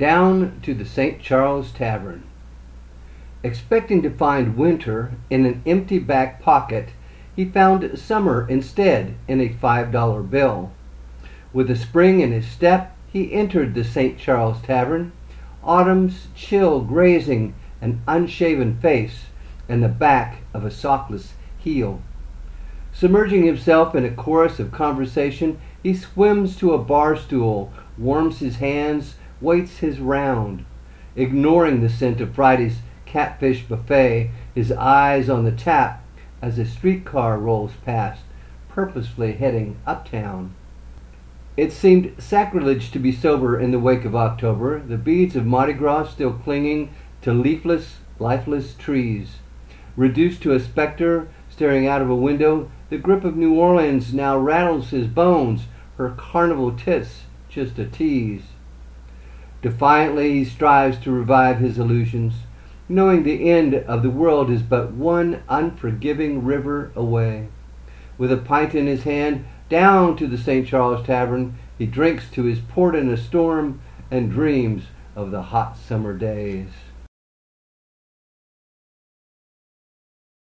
Down to the St. Charles Tavern. Expecting to find winter in an empty back pocket, he found summer instead in a five dollar bill. With a spring in his step, he entered the St. Charles Tavern, autumn's chill grazing an unshaven face and the back of a sockless heel. Submerging himself in a chorus of conversation, he swims to a bar stool, warms his hands, waits his round. Ignoring the scent of Friday's catfish buffet, his eyes on the tap as a streetcar rolls past, purposefully heading uptown. It seemed sacrilege to be sober in the wake of October, the beads of Mardi Gras still clinging to leafless, lifeless trees. Reduced to a specter staring out of a window, the grip of New Orleans now rattles his bones, her carnival tits just a tease. Defiantly he strives to revive his illusions, knowing the end of the world is but one unforgiving river away. With a pint in his hand, down to the St. Charles Tavern, he drinks to his port in a storm and dreams of the hot summer days.